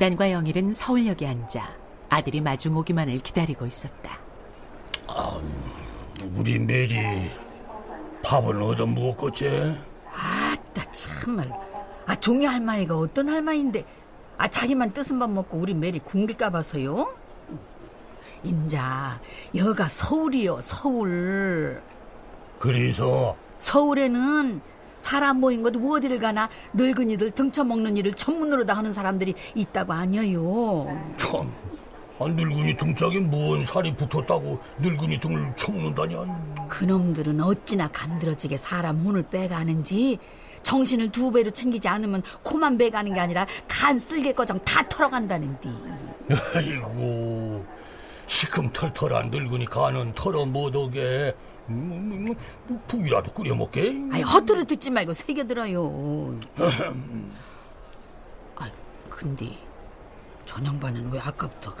준단과 영일은 서울역에 앉아 아들이 마중 오기만을 기다리고 있었다. 아, 우리 메리 밥은 얻어 먹었겠지? 아따 참말. 아 종이 할머니가 어떤 할머니인데 아 자기만 뜨슨 밥 먹고 우리 메리 굶길까 봐서요? 인자 여가 서울이요 서울. 그래서 서울에는 사람 모인 것도 어디를 가나 늙은이들 등쳐먹는 일을 전문으로 다 하는 사람들이 있다고 안 해요. 참 아, 늙은이 등짝에 뭔 살이 붙었다고 늙은이 등을 쳐먹는다냐 그놈들은 어찌나 간드러지게 사람 혼을 빼가는지 정신을 두 배로 챙기지 않으면 코만 빼가는 게 아니라 간 쓸개꺼정 다 털어간다는디. 아이고 시큼털털한 늙은이 간은 털어 못 오게 뭐, 뭐, 뭐, 뭐, 국이라도 끓여 먹게 아이 헛들을 듣지 말고 새겨 들어요. 아 근데 전 양반은 왜 아까부터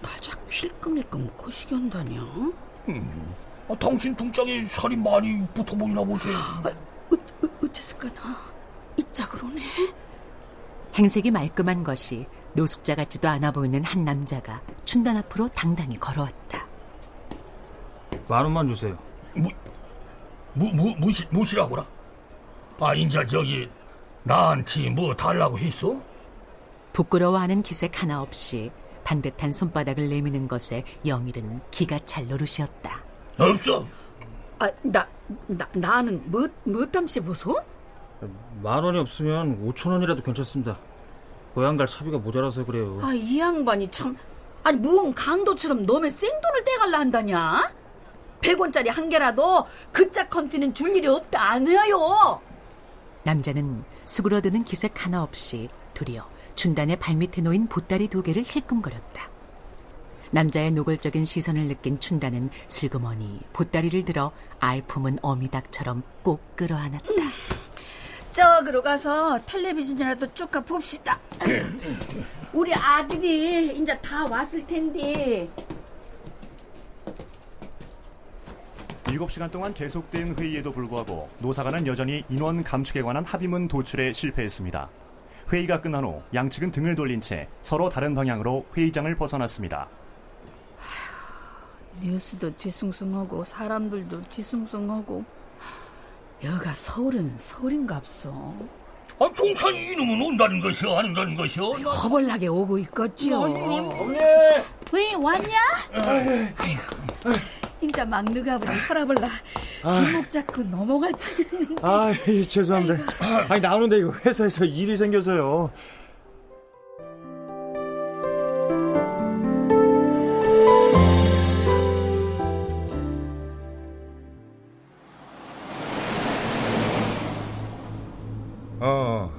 날 자꾸 힐끔힐끔 거시기 한다냐? 음, 아, 당신 등짝에 살이 많이 붙어 보이나 보지 아, 어, 어, 어째서까나 이 짝으로네? 행색이 말끔한 것이 노숙자 같지도 않아 보이는 한 남자가 춘단 앞으로 당당히 걸어왔다. 만 원만 주세요. 뭐, 뭐, 뭐, 무시, 무시라고라? 아, 인자 저기, 나한테 뭐 달라고 했어? 부끄러워하는 기색 하나 없이 반듯한 손바닥을 내미는 것에 영일은 기가 찰 노릇이었다. 없어. 아, 나, 나, 나는 뭐, 뭐 땀시 보소? 만 원이 없으면 오천 원이라도 괜찮습니다. 고향 갈 차비가 모자라서 그래요. 아, 이 양반이 참. 아니, 무언 강도처럼 너의 생돈을 떼갈라 한다냐? 100원짜리 한 개라도 그짝 컨티는 줄 일이 없다 안 해요. 남자는 수그러드는 기색 하나 없이 도리어 준단의 발밑에 놓인 보따리 두 개를 힐끔거렸다. 남자의 노골적인 시선을 느낀 춘단은 슬그머니 보따리를 들어 알품은 어미닭처럼 꼭 끌어안았다. 저기로 가서 텔레비전이라도 쭉가 봅시다. 우리 아들이 이제 다 왔을 텐데. 7시간 동안 계속된 회의에도 불구하고 노사관은 여전히 인원 감축에 관한 합의문 도출에 실패했습니다. 회의가 끝난 후 양측은 등을 돌린 채 서로 다른 방향으로 회의장을 벗어났습니다. 뉴스도 뒤숭숭하고 사람들도 뒤숭숭하고 여가 서울은 서울인갑소. 아, 종찬이 이놈은 온다는 것이야, 안 온다는 것이야? 허벌나게 오고 있겠죠. 왜 왔냐? 인자 막누 가보지 혈압을라 길목 잡고 넘어갈 뻔했는데. 아, 죄송합니다. 아니 나오는데 이거 회사에서 일이 생겨서요. 어,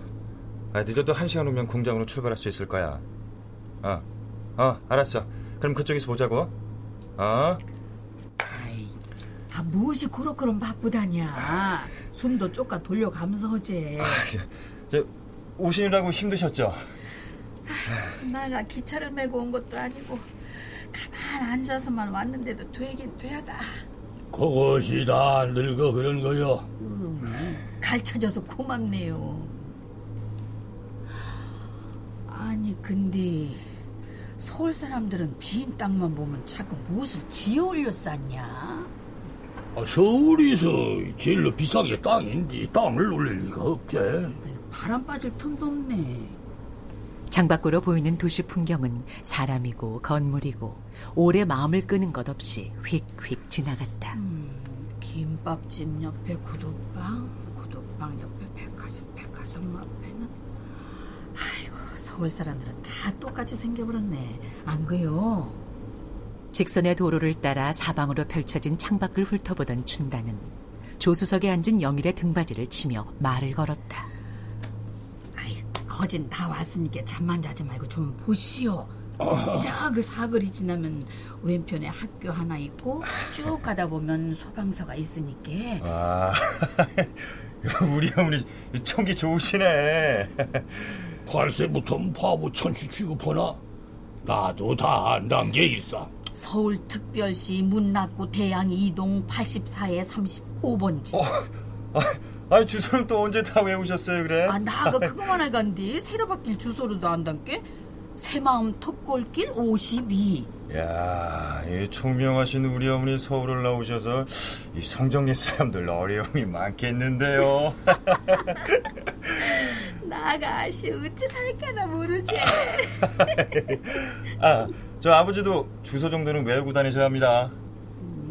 아, 늦어도 한 시간 후면 공장으로 출발할 수 있을 거야. 어, 어, 알았어. 그럼 그쪽에서 보자고. 어? 아 무엇이 그럭그럭 바쁘다냐. 숨도 쪼까 돌려가면서 어제. 아, 저, 저 오시느라고 힘드셨죠? 나가 기차를 메고 온 것도 아니고 가만 앉아서만 왔는데도 되긴 되하다. 그것이 다 늙어 그런 거요. 음, 가르쳐줘서 고맙네요. 아니 근데 서울 사람들은 빈 땅만 보면 자꾸 무엇을 지어 올려 쌌냐? 아, 서울에서 제일로 비싼 게 땅인데 땅을 올릴 리가 없지. 바람 빠질 틈도 없네. 창밖으로 보이는 도시 풍경은 사람이고 건물이고 오래 마음을 끄는 것 없이 휙휙 지나갔다. 음, 김밥집 옆에 구두방, 구두방 옆에 백화점, 백화점 앞에는 하, 서울 사람들은 다 똑같이 생겨버렸네. 안 그요? 직선의 도로를 따라 사방으로 펼쳐진 창밖을 훑어보던 춘다는 조수석에 앉은 영일의 등받이를 치며 말을 걸었다. 아이, 거진 다 왔으니까 잠만 자지 말고 좀 보시오. 저그 사거리 지나면 왼편에 학교 하나 있고 쭉 가다 보면 소방서가 있으니까 아, 우리 어머니 청기 좋으시네. 8세부터 바보 천시 취급하나? 나도 다 안단 게 있어. 서울특별시 문락구 대양 이동 84에 35번지. 아, 아, 주소는 또 언제 다 외우셨어요, 그래? 아, 나가 그거만 알간디 새로 바뀔 주소로도 안단께? 새마음 톱골길 52. 야, 이 총명하신 우리 어머니 서울을 나오셔서 이 성정리 사람들 어려움이 많겠는데요. 나가시 어찌 살까나 모르지. 아, 저 아버지도 주소 정도는 외우고 다니셔야 합니다.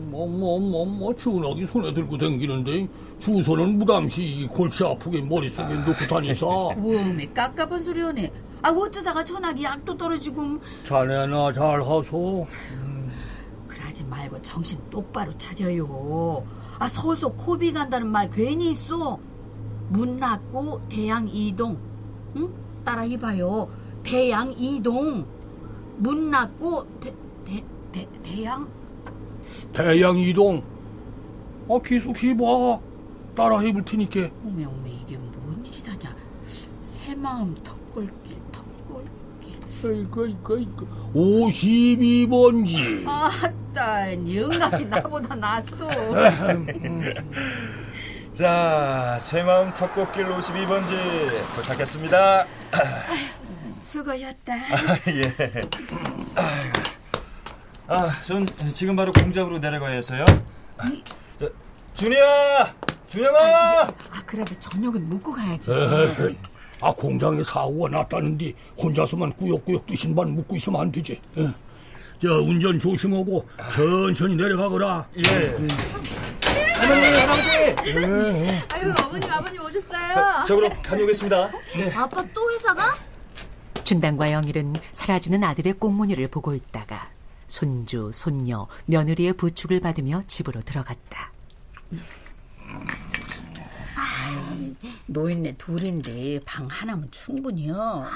뭐, 뭐, 뭐, 뭐, 전화기 손에 들고 댕기는데, 주소는 무담시 이 골치 아프게 머릿속에 넣고 다니사. 우음에 깝깝한 소리 하네. 아, 어쩌다가 전화기 약도 떨어지고. 자네나 잘 하소. 그러지 말고 정신 똑바로 차려요. 아, 서울서 코비 간다는 말 괜히 있어. 문락구 대양 이동. 응? 따라 해봐요. 대양 이동. 문락구 대, 대, 대, 대양? 대양 이동. 아, 계속 해봐. 따라 해볼 테니까. 오메 오메 이게 뭔 일이다냐. 새마음 턱골길 턱골길. 이거, 이거, 이거. 52번지. 아따 영감이 나보다 낫소. 자, 새마음 턱꽃길 52번지 도착했습니다. 수고였다. 아, 예. 아, 전 지금 바로 공장으로 내려가야 해서요. 저, 준이야! 준영아! 아 그래도 저녁은 먹고 가야지. 에이, 아, 공장에 사고가 났다는데, 혼자서만 꾸역꾸역 뜨신반 묻고 있으면 안 되지. 예. 저, 운전 조심하고, 천천히 내려가거라. 예. 아유 어머님 아버님 오셨어요. 저 그럼 다녀오겠습니다. 아빠 또 회사 가? 춘단과 영일은 사라지는 아들의 꽁무니를 보고 있다가 손주, 손녀, 며느리의 부축을 받으며 집으로 들어갔다. 노인네 둘인데 방 하나면 충분히요.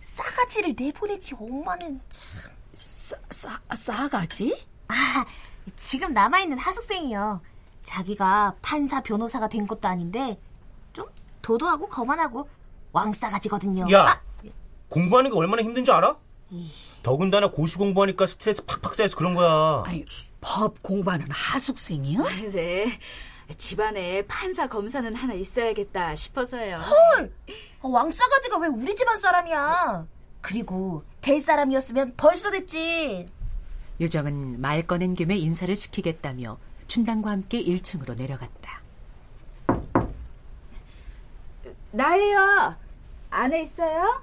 싸가지를 내보내지 엄마는 참. 싸, 싸, 싸가지? 아 지금 남아있는 하숙생이요. 자기가 판사 변호사가 된 것도 아닌데 좀 도도하고 거만하고 왕싸가지거든요. 야, 아, 공부하는 게 얼마나 힘든지 알아? 더군다나 고시 공부하니까 스트레스 팍팍 쌓여서 그런 거야. 아니 법 공부하는 하숙생이요? 네. 집안에 판사 검사는 하나 있어야겠다 싶어서요. 어, 왕싸가지가 왜 우리 집안 사람이야? 그리고 될 사람이었으면 벌써 됐지. 요정은 말 꺼낸 김에 인사를 시키겠다며 춘단과 함께 1층으로 내려갔다. 나예요. 안에 있어요?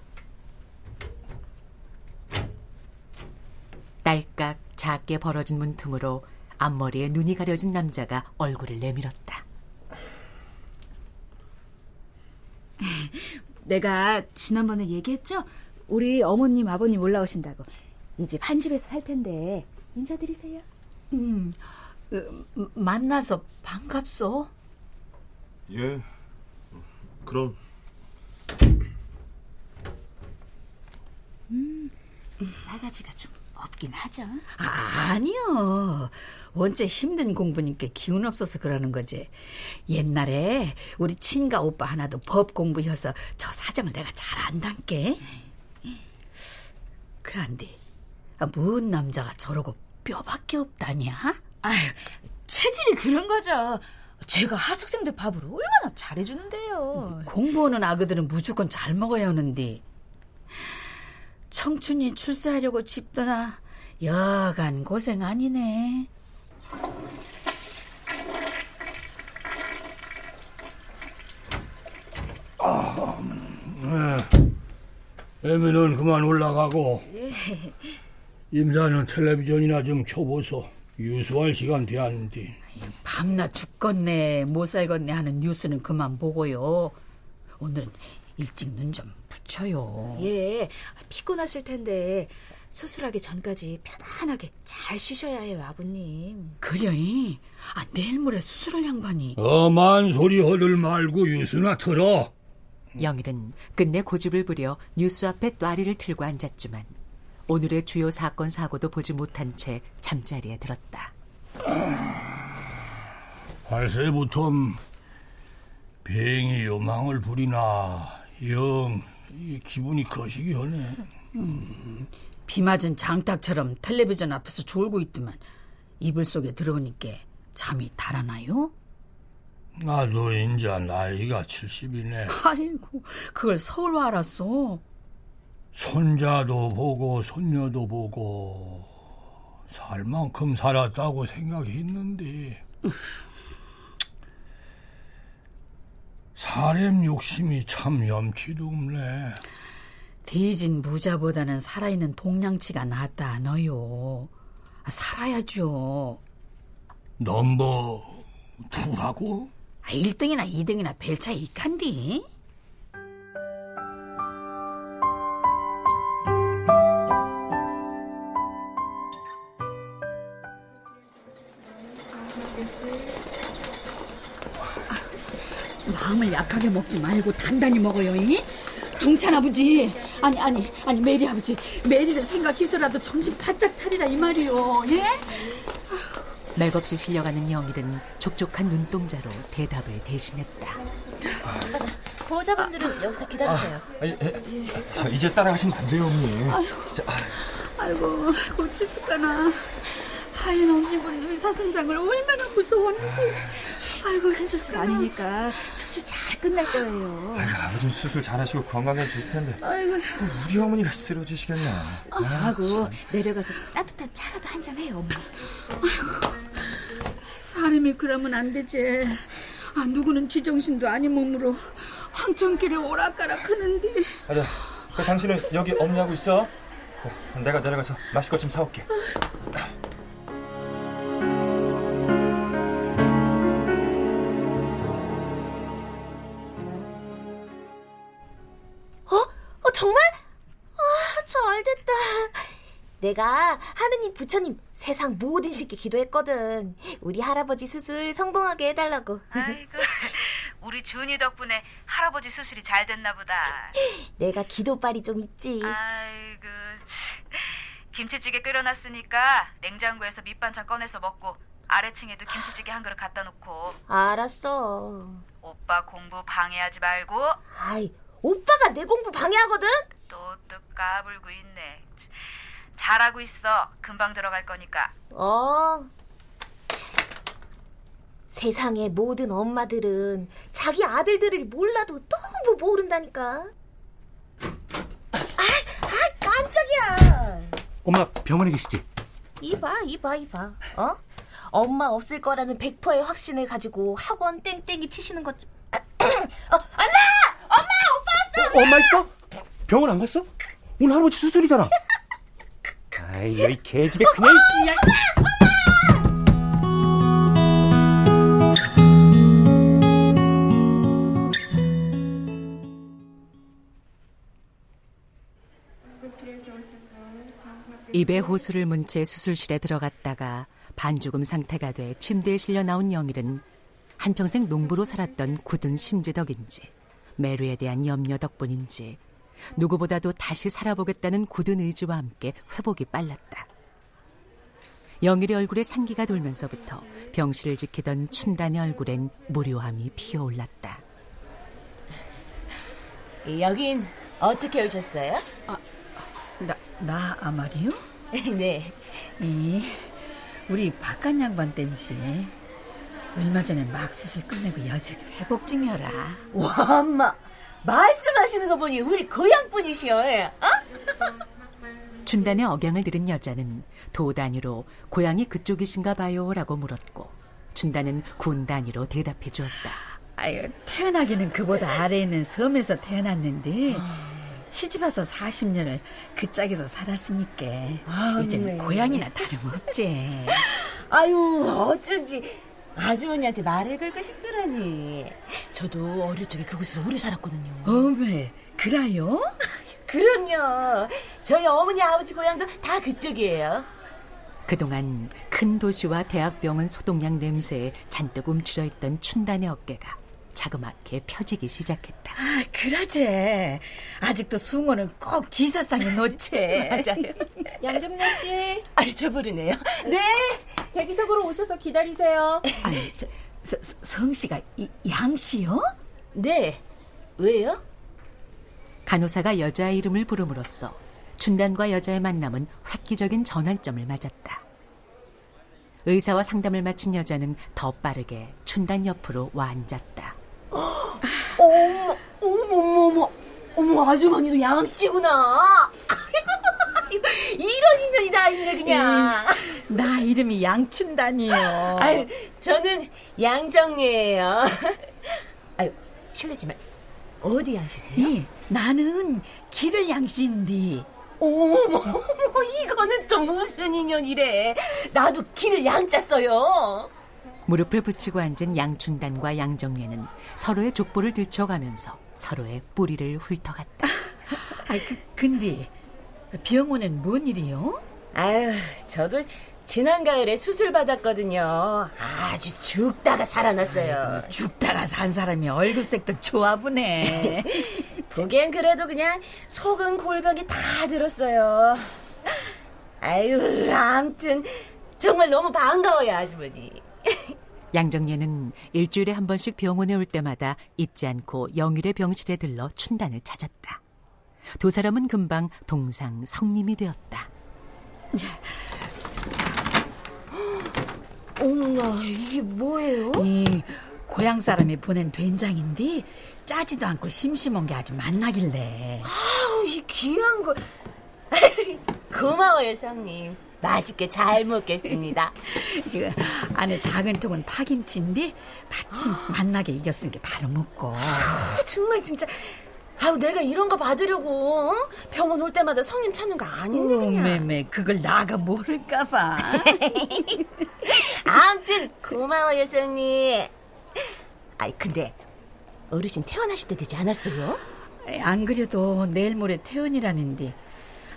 딸깍 작게 벌어진 문틈으로 앞머리에 눈이 가려진 남자가 얼굴을 내밀었다. 내가 지난번에 얘기했죠? 우리 어머님, 아버님 올라오신다고. 이 집 한 집에서 살 텐데 인사드리세요. 음, 그, 만나서 반갑소. 예. 그럼 싸가지가 좀 없긴 하죠. 아, 아니요. 원체 힘든 공부니까 기운 없어서 그러는 거지. 옛날에 우리 친가 오빠 하나도 법 공부해서 저 사정을 내가 잘 안단께. 그런데 아, 뭔 남자가 저러고 뼈밖에 없다냐? 아유, 체질이 그런 거죠. 제가 하숙생들 밥을 얼마나 잘해주는데요. 공부하는 아그들은 무조건 잘 먹어야 하는데 청춘이 출세하려고 집 떠나 여간 고생 아니네. 애미는 그만 올라가고 임자는 텔레비전이나 좀 켜보소 유수할 시간 되었는데 밤낮 죽겠네 못 살겠네 하는 뉴스는 그만 보고요. 오늘은 일찍 눈 좀 붙여요. 예, 피곤하실 텐데 수술하기 전까지 편안하게 잘 쉬셔야 해요, 아버님. 그래. 아, 내일 모레 수술할 양반이. 엄한 소리 허들 말고 유수나 틀어. 영일은 끝내 고집을 부려 뉴스 앞에 또아리를 틀고 앉았지만 오늘의 주요 사건 사고도 보지 못한 채 잠자리에 들었다. 발세부터 병이 요망을 부리나 영 기분이 거시기 하네. 비 맞은 장닭처럼 텔레비전 앞에서 졸고 있더만 이불 속에 들어오니까 잠이 달아나요? 나도 이제 나이가 70이네. 아이고, 그걸 서울 와 알았어. 손자도 보고 손녀도 보고 살 만큼 살았다고 생각했는데 사람 욕심이 참 염치도 없네. 뒤진 부자보다는 살아있는 동양치가 낫다 너요. 아, 살아야죠. 넘버 two라고? 아, 1등이나 2등이나 별 차이 있간디? 약하게 먹지 말고 단단히 먹어요, 이? 종찬 아버지, 아니 아니 아니 메리 아버지, 메리를 생각해서라도 정신 바짝 차리라 이 말이요, 예? 맥없이 실려가는 영일은 촉촉한 눈동자로 대답을 대신했다. 보호자분들은 여기서 기다리세요. 아, 예, 예. 저 이제 따라가시면 안 돼요, 어머니. 자, 아이고 고치스까나 하인 언니분 의사 선생을 얼마나 무서웠는데 아이고 수술 아니니까 수술 잘 끝날 거예요. 아이고, 아버님 수술 잘하시고 건강해질 텐데 아이고 우리 어머니가 쓰러지시겠네. 아, 저하고 참. 내려가서 따뜻한 차라도 한 잔 해요, 어머니. 사람이 그러면 안 되지 아 누구는 지정신도 아닌 몸으로 황천길을 오락가락 하는데 맞아. 그 당신은 여기 어머니하고 있어. 어, 내가 내려가서 마실 것 좀 사올게. 어? 내가 하느님 부처님 세상 모든 신께 기도했거든. 우리 할아버지 수술 성공하게 해달라고. 아이고, 우리 준이 덕분에 할아버지 수술이 잘 됐나 보다. 내가 기도빨이 좀 있지. 아이고, 참. 김치찌개 끓여놨으니까 냉장고에서 밑반찬 꺼내서 먹고 아래층에도 김치찌개 한 그릇 갖다 놓고 알았어. 오빠 공부 방해하지 말고 아이, 오빠가 내 공부 방해하거든? 또 또 까불고 있네. 잘하고 있어. 금방 들어갈 거니까. 어. 세상의 모든 엄마들은 자기 아들들을 몰라도 너무 모른다니까. 아, 아, 깜짝이야. 엄마 병원에 계시지? 이봐, 이봐, 이봐. 어? 엄마 없을 거라는 100%의 확신을 가지고 학원 땡땡이 치시는 것. 좀- 어, 엄마! 엄마! 오빠 왔어! 엄마 있어? 병원 안 갔어? 오늘 할아버지 수술이잖아. 아이, 여기 개집애 그냥. 야. 입에 호수를 문 채 수술실에 들어갔다가 반죽음 상태가 돼 침대에 실려 나온 영일은 한평생 농부로 살았던 굳은 심지덕인지 메루에 대한 염려 덕분인지 누구보다도 다시 살아보겠다는 굳은 의지와 함께 회복이 빨랐다. 영일의 얼굴에 상기가 돌면서부터 병실을 지키던 춘단의 얼굴엔 무료함이 피어올랐다. 여긴 어떻게 오셨어요? 나, 나 아마리요? 네. 이 우리 바깥 양반 땜시 얼마 전에 막 수술 끝내고 여직이 회복 중이어라 와, 엄마. 말씀하시는 거 보니 우리 고향 분이시여. 예. 어? 춘단의 억양을 들은 여자는 도 단위로 고향이 그쪽이신가 봐요라고 물었고 춘단은 군 단위로 대답해 주었다. 아유 태어나기는 그보다 아래에 있는 섬에서 태어났는데 시집 와서 40년을 그 짝에서 살았으니까 네. 고향이나 다름없지 아유, 어쩐지. 아주머니한테 말을 걸고 싶더라니. 저도 어릴 적에 그곳에서 오래 살았거든요. 어메, 그라요? 그럼요. 저희 어머니 아버지 고향도 다 그쪽이에요. 그동안 큰 도시와 대학병원 소독약 냄새에 잔뜩 움츠려 있던 춘단의 어깨가 자그맣게 펴지기 시작했다. 아, 그러제. 아직도 숭어는 꼭 지사상에 놓지. 맞아요. 양정래 씨. 아, 저 부르네요. 네. 대기석으로 오셔서 기다리세요. 아니, 저, 서, 성 씨가 이, 양 씨요? 네. 왜요? 간호사가 여자의 이름을 부름으로써 춘단과 여자의 만남은 획기적인 전환점을 맞았다. 의사와 상담을 마친 여자는 더 빠르게 춘단 옆으로 와 앉았다. 어머, 어머, 어머, 어머, 어머, 아주머니도 양씨구나. 이런 인연이 다 있네, 그냥. 음, 나 이름이 양춘단이요. 아유, 저는 양정리예요. 아유, 실례지만 어디 양씨세요? 예, 나는 길을 양씨인데. 어머, 어머, 이거는 또 무슨 인연이래. 나도 길을 양자 써요. 무릎을 붙이고 앉은 양춘단과 양정예는 서로의 족보를 들춰가면서 서로의 뿌리를 훑어갔다. 아, 그, 근데 병원엔 뭔 일이요? 아유, 저도 지난 가을에 수술 받았거든요. 아주 죽다가 살아났어요. 아이고, 죽다가 산 사람이 얼굴색도 좋아 보네. 보기엔 그래도 그냥 속은 골병이 다 들었어요. 아유, 아무튼 정말 너무 반가워요, 아주머니. 양정예는 일주일에 한 번씩 병원에 올 때마다 잊지 않고 영일의 병실에 들러 춘단을 찾았다. 두 사람은 금방 동상 성님이 되었다. 어머나, 이게 뭐예요? 이 고향 사람이 보낸 된장인데 짜지도 않고 심심한 게 아주 맛나길래. 아우, 이 귀한 걸. 고마워요, 성님. 맛있게 잘 먹겠습니다. 지금 안에 작은 통은 파김치인데 마침 맛나게 익었으니까 바로 먹고. 아우, 정말 진짜. 아우 내가 이런 거 받으려고 어? 병원 올 때마다 성님 찾는 거 아닌데 그냥. 매매 그걸 나가 모를까 봐. 아무튼 고마워요, 성님. 아이 근데 어르신 퇴원하실 때 되지 않았어요? 안 그래도 내일 모레 퇴원이라는데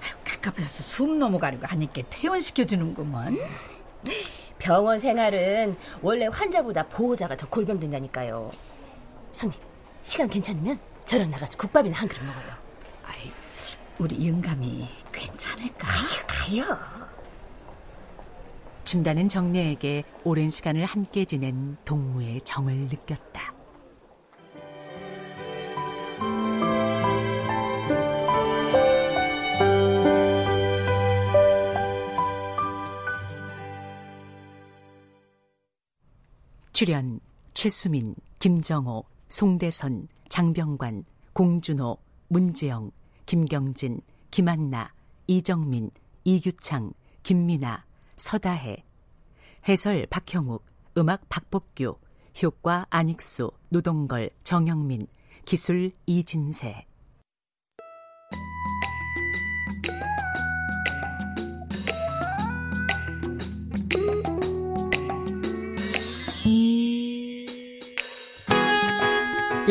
아유, 가깝해서 숨 넘어가려고 하니까 퇴원시켜주는구먼. 병원 생활은 원래 환자보다 보호자가 더 골병된다니까요. 성님, 시간 괜찮으면 저랑 나가서 국밥이나 한 그릇 먹어요. 아이, 우리 영감이 괜찮을까? 아유, 가요. 춘단은 정례에게 오랜 시간을 함께 지낸 동무의 정을 느꼈다. 출연 최수민, 김정호, 송대선, 장병관, 공준호, 문지영, 김경진, 김한나, 이정민, 이규창, 김미나, 서다혜 해설 박형욱, 음악 박복규, 효과 안익수, 노동걸, 정영민, 기술 이진세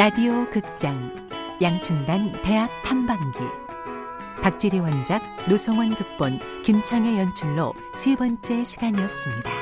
라디오 극장 양춘단 대학 탐방기 박지리 원작 노성원 극본 김창의 연출로 세 번째 시간이었습니다.